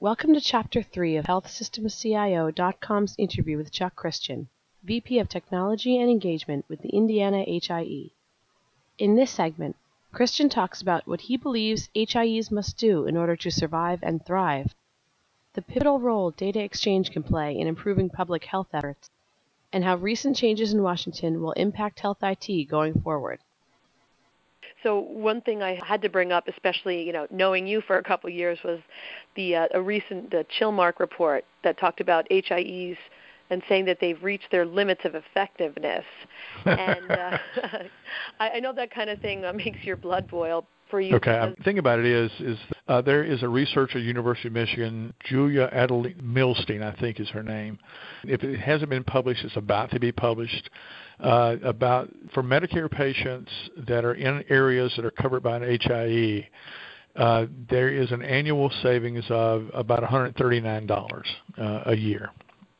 Welcome to Chapter 3 of HealthSystemCIO.com's interview with Chuck Christian, VP of Technology and Engagement with the Indiana HIE. In this segment, Christian talks about what he believes HIEs must do in order to survive and thrive, the pivotal role data exchange can play in improving public health efforts, and how recent changes in Washington will impact health IT going forward. So one thing I had to bring up, especially you know knowing you for a couple of years, was the uh, a recent the Chilmark report that talked about HIEs and saying that they've reached their limits of effectiveness. and uh, I, I know that kind of thing uh, makes your blood boil for you. Okay, the thing about it is, is uh, there is a researcher at University of Michigan, Julia Adler-Milstein, I think is her name. If it hasn't been published, it's about to be published. Uh, about for Medicare patients that are in areas that are covered by an HIE, uh, there is an annual savings of about $139 uh, a year.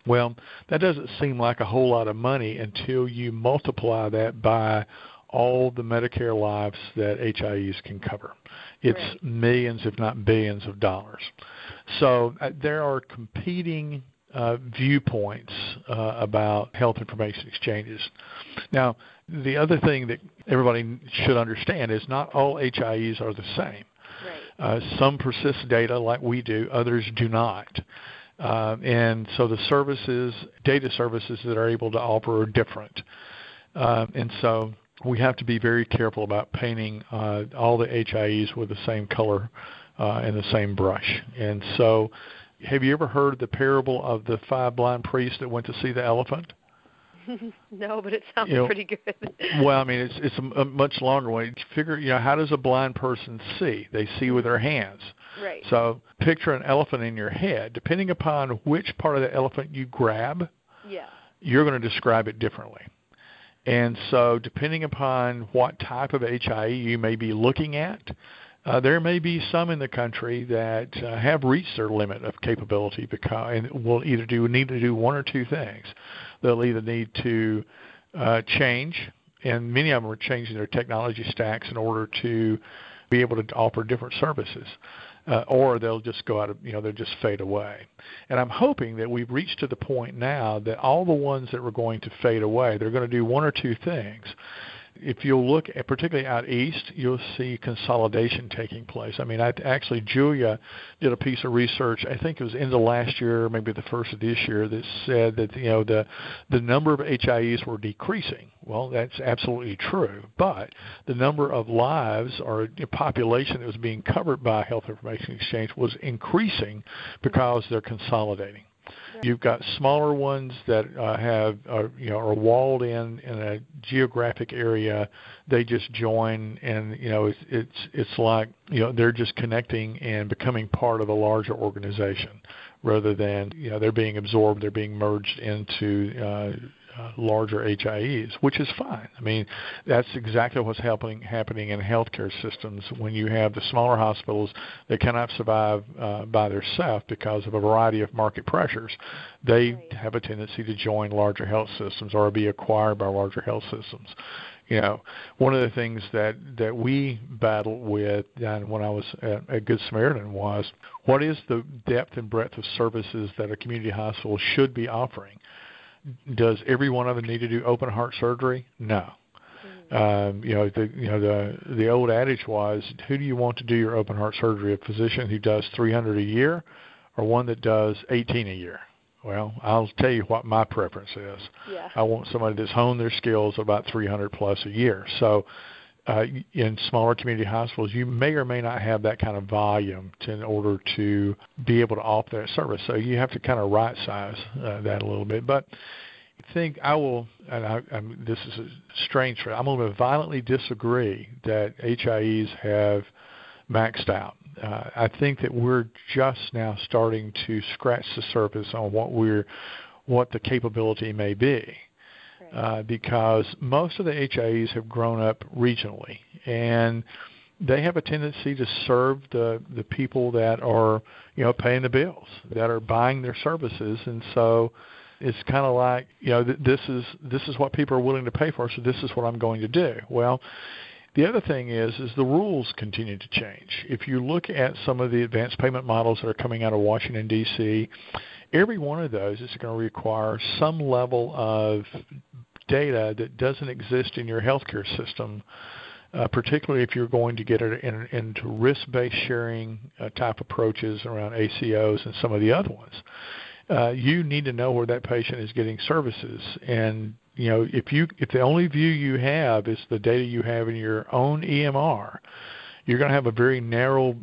Well, that doesn't seem like a whole lot of money until you multiply that by all the Medicare lives that HIEs can cover. It's right. millions, if not billions, of dollars. So uh, there are competing uh, viewpoints uh, about health information exchanges. Now, the other thing that everybody should understand is not all HIEs are the same. Right. Uh, some persist data like we do, others do not. Uh, and so the services, data services that are able to offer are different. Uh, and so we have to be very careful about painting uh, all the HIEs with the same color uh, and the same brush. And so, have you ever heard the parable of the five blind priests that went to see the elephant? no, but it sounds you know, pretty good. well, I mean, it's it's a, a much longer way. Figure, you know, how does a blind person see? They see with their hands. Right. So picture an elephant in your head. Depending upon which part of the elephant you grab, yeah. you're going to describe it differently. And so, depending upon what type of HIE you may be looking at, uh, there may be some in the country that uh, have reached their limit of capability because and will either do need to do one or two things. They'll either need to uh, change, and many of them are changing their technology stacks in order to be able to offer different services uh, or they'll just go out of, you know, they'll just fade away. And I'm hoping that we've reached to the point now that all the ones that were going to fade away, they're going to do one or two things if you look at particularly out east, you'll see consolidation taking place. I mean, I, actually, Julia did a piece of research. I think it was in the last year, maybe the first of this year, that said that you know the the number of HIEs were decreasing. Well, that's absolutely true, but the number of lives or population that was being covered by health information exchange was increasing because they're consolidating. You've got smaller ones that uh, have are, you know are walled in in a geographic area. They just join, and you know it's it's it's like you know they're just connecting and becoming part of a larger organization, rather than you know they're being absorbed, they're being merged into uh, uh, larger HIEs, which is fine. I mean, that's exactly what's happening happening in healthcare systems when you have the smaller hospitals that cannot survive uh, by themselves because of a variety of market pressures. They right. have a tendency to join larger health systems or be acquired by larger health systems. You know, one of the things that that we battled with and when I was at, at Good Samaritan was what is the depth and breadth of services that a community hospital should be offering does every one of them need to do open heart surgery? No. Mm-hmm. Um, you know the you know the the old adage was, who do you want to do your open heart surgery? A physician who does 300 a year, or one that does 18 a year? Well, I'll tell you what my preference is. Yeah. I want somebody that's honed their skills about 300 plus a year. So uh, in smaller community hospitals, you may or may not have that kind of volume to, in order to be able to offer that service. So you have to kind of right size uh, that a little bit. But I think I will, and I, I'm, this is a strange, I'm going to violently disagree that HIEs have maxed out. Uh, I think that we're just now starting to scratch the surface on what we're, what the capability may be uh, because most of the HIEs have grown up regionally, and they have a tendency to serve the the people that are you know paying the bills, that are buying their services, and so it's kind of like you know th- this is this is what people are willing to pay for, so this is what I'm going to do. Well, The other thing is is the rules continue to change. If you look at some of the advanced payment models that are coming out of Washington D.C., every one of those is going to require some level of data that doesn't exist in your healthcare system, uh, particularly if you're going to get it in, into risk-based sharing uh, type approaches around ACOs and some of the other ones. Uh, you need to know where that patient is getting services, and you know if you if the only view you have is the data you have in your own EMR, you're going to have a very narrow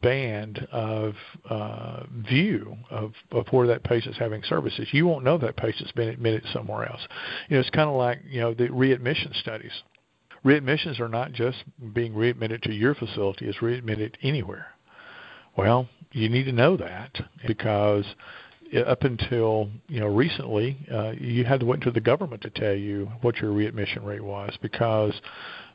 band of uh, view of, of where that patient's having services. You won't know that patient's been admitted somewhere else. You know, it's kind of like you know the readmission studies. Readmissions are not just being readmitted to your facility; it's readmitted anywhere. Well, you need to know that because up until you know recently, uh, you had to wait until the government to tell you what your readmission rate was because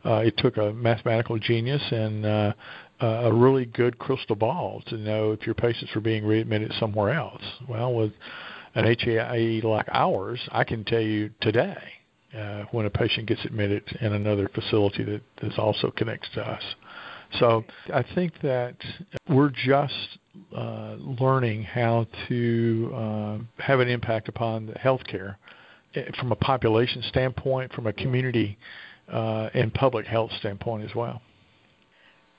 uh, it took a mathematical genius and uh, a really good crystal ball to know if your patients were being readmitted somewhere else. Well, with an HAIE like ours, I can tell you today uh, when a patient gets admitted in another facility that is also connects to us. So I think that we're just uh, learning how to uh, have an impact upon the healthcare eh, from a population standpoint, from a community uh, and public health standpoint as well.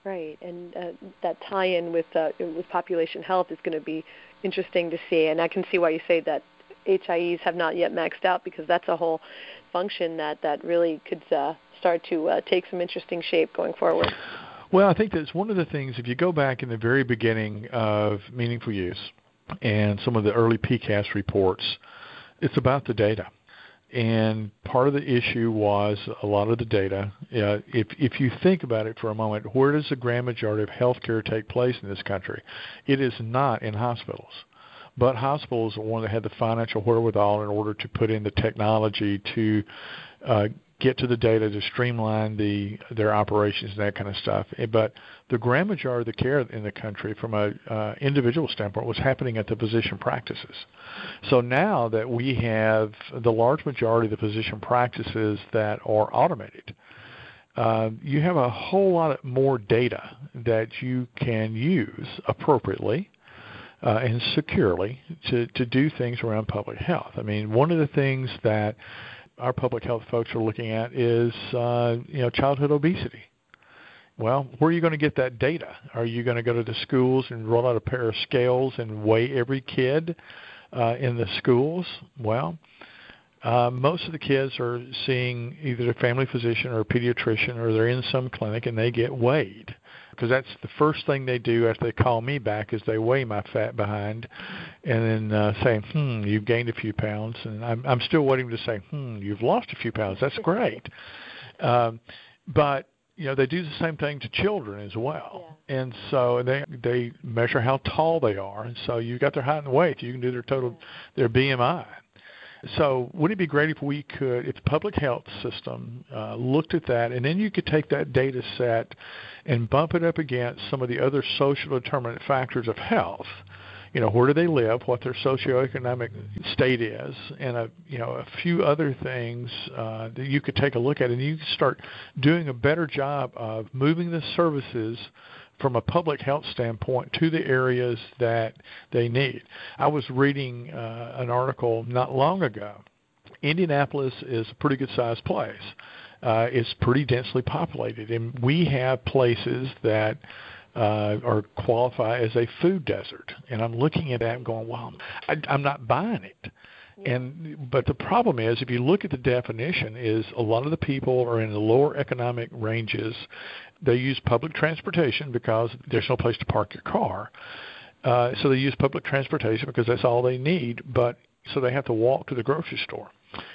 Right, and uh, that tie-in with uh, with population health is going to be interesting to see, and I can see why you say that HIEs have not yet maxed out because that's a whole function that that really could uh, start to uh, take some interesting shape going forward. Well, I think that's one of the things. If you go back in the very beginning of meaningful use and some of the early PCAST reports, it's about the data and part of the issue was a lot of the data. Uh, if if you think about it for a moment, where does the grand majority of healthcare take place in this country? It is not in hospitals, but hospitals are one that had the financial wherewithal in order to put in the technology to uh, get to the data to streamline the their operations and that kind of stuff. Eh, but the grand majority of the care in the country, from a uh, individual standpoint, was happening at the physician practices. So now that we have the large majority of the physician practices that are automated, uh, you have a whole lot more data that you can use appropriately. Uh, and securely to, to do things around public health. I mean, one of the things that our public health folks are looking at is uh, you know childhood obesity. Well, where are you going to get that data? Are you going to go to the schools and roll out a pair of scales and weigh every kid uh, in the schools? Well, uh, most of the kids are seeing either a family physician or a pediatrician, or they're in some clinic and they get weighed because that's the first thing they do after they call me back is they weigh my fat behind, and then uh, say, "Hmm, you've gained a few pounds," and I'm I'm still waiting to say, "Hmm, you've lost a few pounds." That's great, um, but you know they do the same thing to children as well, yeah. and so they they measure how tall they are, and so you got their height and weight. You can do their total their BMI. So wouldn't it be great if we could, if the public health system uh, looked at that, and then you could take that data set and bump it up against some of the other social determinant factors of health. You know, where do they live, what their socioeconomic state is, and a you know a few other things uh, that you could take a look at, and you could start doing a better job of moving the services from a public health standpoint to the areas that they need. I was reading uh, an article not long ago. Indianapolis is a pretty good sized place. Uh, it's pretty densely populated, and we have places that uh, are qualify as a food desert. And I'm looking at that and going, well, I, I'm not buying it. And but the problem is, if you look at the definition, is a lot of the people are in the lower economic ranges. They use public transportation because there's no place to park your car. Uh, so they use public transportation because that's all they need. But so they have to walk to the grocery store.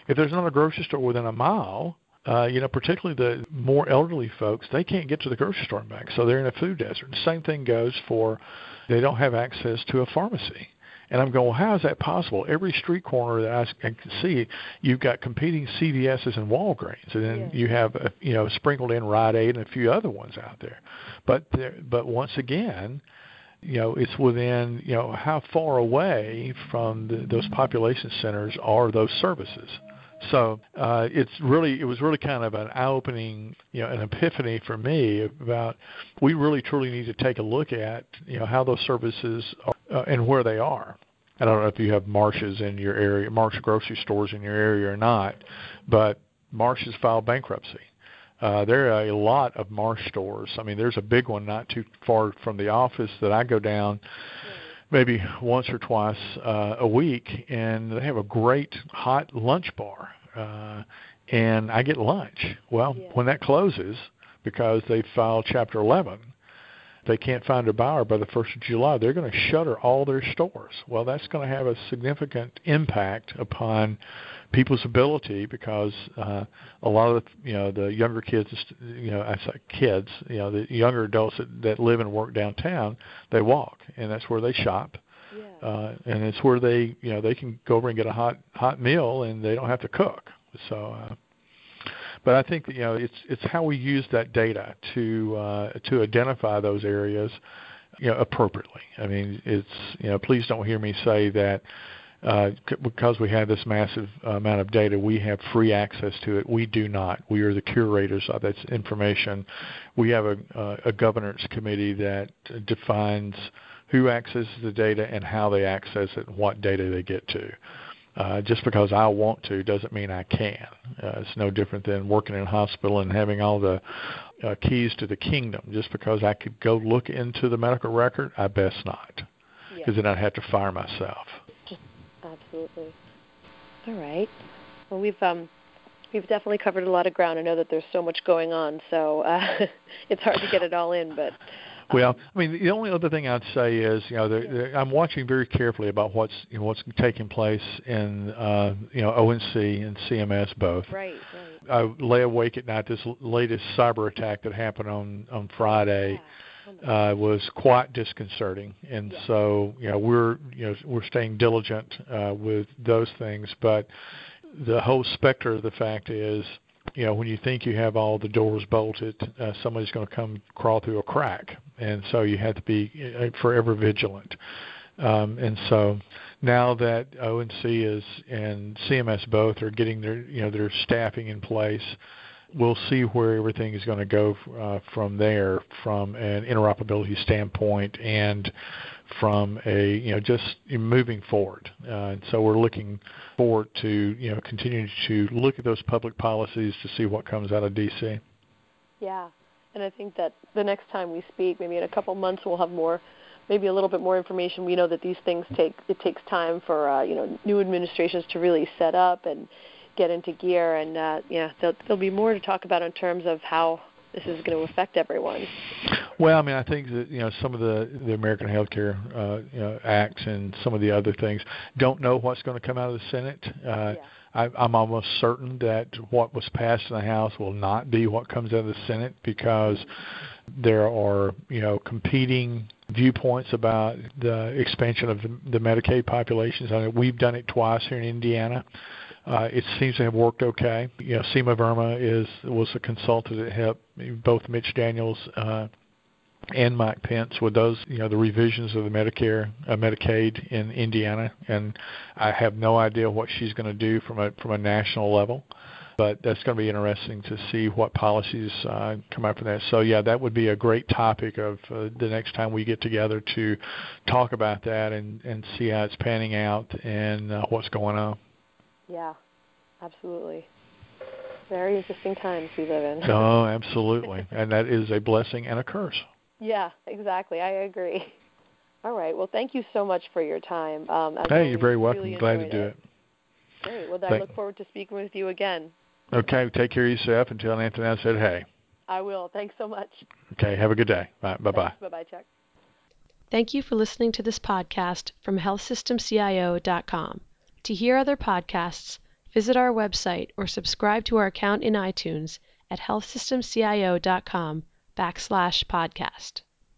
If there's not a grocery store within a mile, uh, you know, particularly the more elderly folks, they can't get to the grocery store and back, so they're in a food desert. The same thing goes for they don't have access to a pharmacy. And I'm going, well, how is that possible? Every street corner that I, I can see, you've got competing CVS's and Walgreens, and then you have, uh, you know, sprinkled in Rite Aid and a few other ones out there. But there, but once again, you know, it's within, you know, how far away from the, those population centers are those services? So uh, it's really it was really kind of an eye-opening, you know, an epiphany for me about we really truly need to take a look at you know how those services are, uh, and where they are. I don't know if you have Marshes in your area, Marsh grocery stores in your area or not, but Marsh has filed bankruptcy. Uh, there are a lot of Marsh stores. I mean, there's a big one not too far from the office that I go down maybe once or twice uh, a week, and they have a great hot lunch bar. Uh, and I get lunch. Well, Yeah. when that closes, because they filed Chapter 11, they can't find a buyer by the 1st of July. They're going to shutter all their stores. Well, that's going to have a significant impact upon people's ability because uh, a lot of the, you know the younger kids, you know, I say kids, you know, the younger adults that, that live and work downtown, they walk, and that's where they shop. Yeah. Uh, and it's where they, you know, they can go over and get a hot hot meal, and they don't have to cook. So, uh, but I think you know it's it's how we use that data to uh, to identify those areas, you know, appropriately. I mean, it's you know, please don't hear me say that uh, c- because we have this massive amount of data, we have free access to it. We do not. We are the curators of that information. We have a, uh, a governance committee that defines who accesses the data and how they access it and what data they get to. Uh, just because I want to doesn't mean I can. Uh, it's no different than working in a hospital and having all the uh, keys to the kingdom. Just because I could go look into the medical record, I best not, because then I'd have to fire myself. Absolutely. All right. Well, we've um, we've definitely covered a lot of ground. I know that there's so much going on, so uh, it's hard to get it all in. But Well, I mean, the only other thing I'd say is, you know, the, the, I'm watching very carefully about what's you know, what's taking place in, uh, you know, ONC and CMS both. right, right. I lay awake at night. This latest cyber attack that happened on on Friday Yeah. Uh, was quite disconcerting, and Yeah. so you know we're you know we're staying diligent uh, with those things. But the whole specter of the fact is, you know, when you think you have all the doors bolted, uh, somebody's going to come crawl through a crack, and so you have to be uh, forever vigilant. Um, and so now that ONC is and CMS both are getting their you know their staffing in place, we'll see where everything is going to go uh, from there, from an interoperability standpoint, and from a you know just moving forward. Uh, and so we're looking forward to you know continuing to look at those public policies to see what comes out of DC. Yeah, and I think that the next time we speak, maybe in a couple months, we'll have more, maybe a little bit more information. We know that these things take it takes time for uh, you know new administrations to really set up and get into gear, and uh, yeah, there'll, there'll be more to talk about in terms of how this is going to affect everyone. Well, I mean, I think that you know some of the the American Healthcare uh, you know, acts and some of the other things don't know what's going to come out of the Senate. Uh, Yeah. I, I'm almost certain that what was passed in the House will not be what comes out of the Senate because there are you know competing viewpoints about the expansion of the, the Medicaid populations. I mean, we've done it twice here in Indiana. Uh, it seems to have worked okay. You know, Seema Verma is was a consultant that helped both Mitch Daniels uh, and Mike Pence with those, you know, the revisions of the Medicare, uh, Medicaid in Indiana, and I have no idea what she's going to do from a from a national level, but that's going to be interesting to see what policies uh, come out from that. So yeah, that would be a great topic of uh, the next time we get together to talk about that and and see how it's panning out and uh, what's going on. Yeah, absolutely. Very interesting times we live in. Oh, absolutely, and that is a blessing and a curse. Yeah, exactly. I agree. All right. Well, thank you so much for your time. Um, Hey, really, you're very welcome. really Glad to do it. Great. Well, I Thank- look forward to speaking with you again. Okay, take care of yourself and tell Anthony I said hey. I will. Thanks so much. Okay, have a good day. Bye bye. Bye bye, Chuck. Thank you for listening to this podcast from healthsystemcio.com. To hear other podcasts, visit our website or subscribe to our account in iTunes at healthsystemcio.com backslash podcast.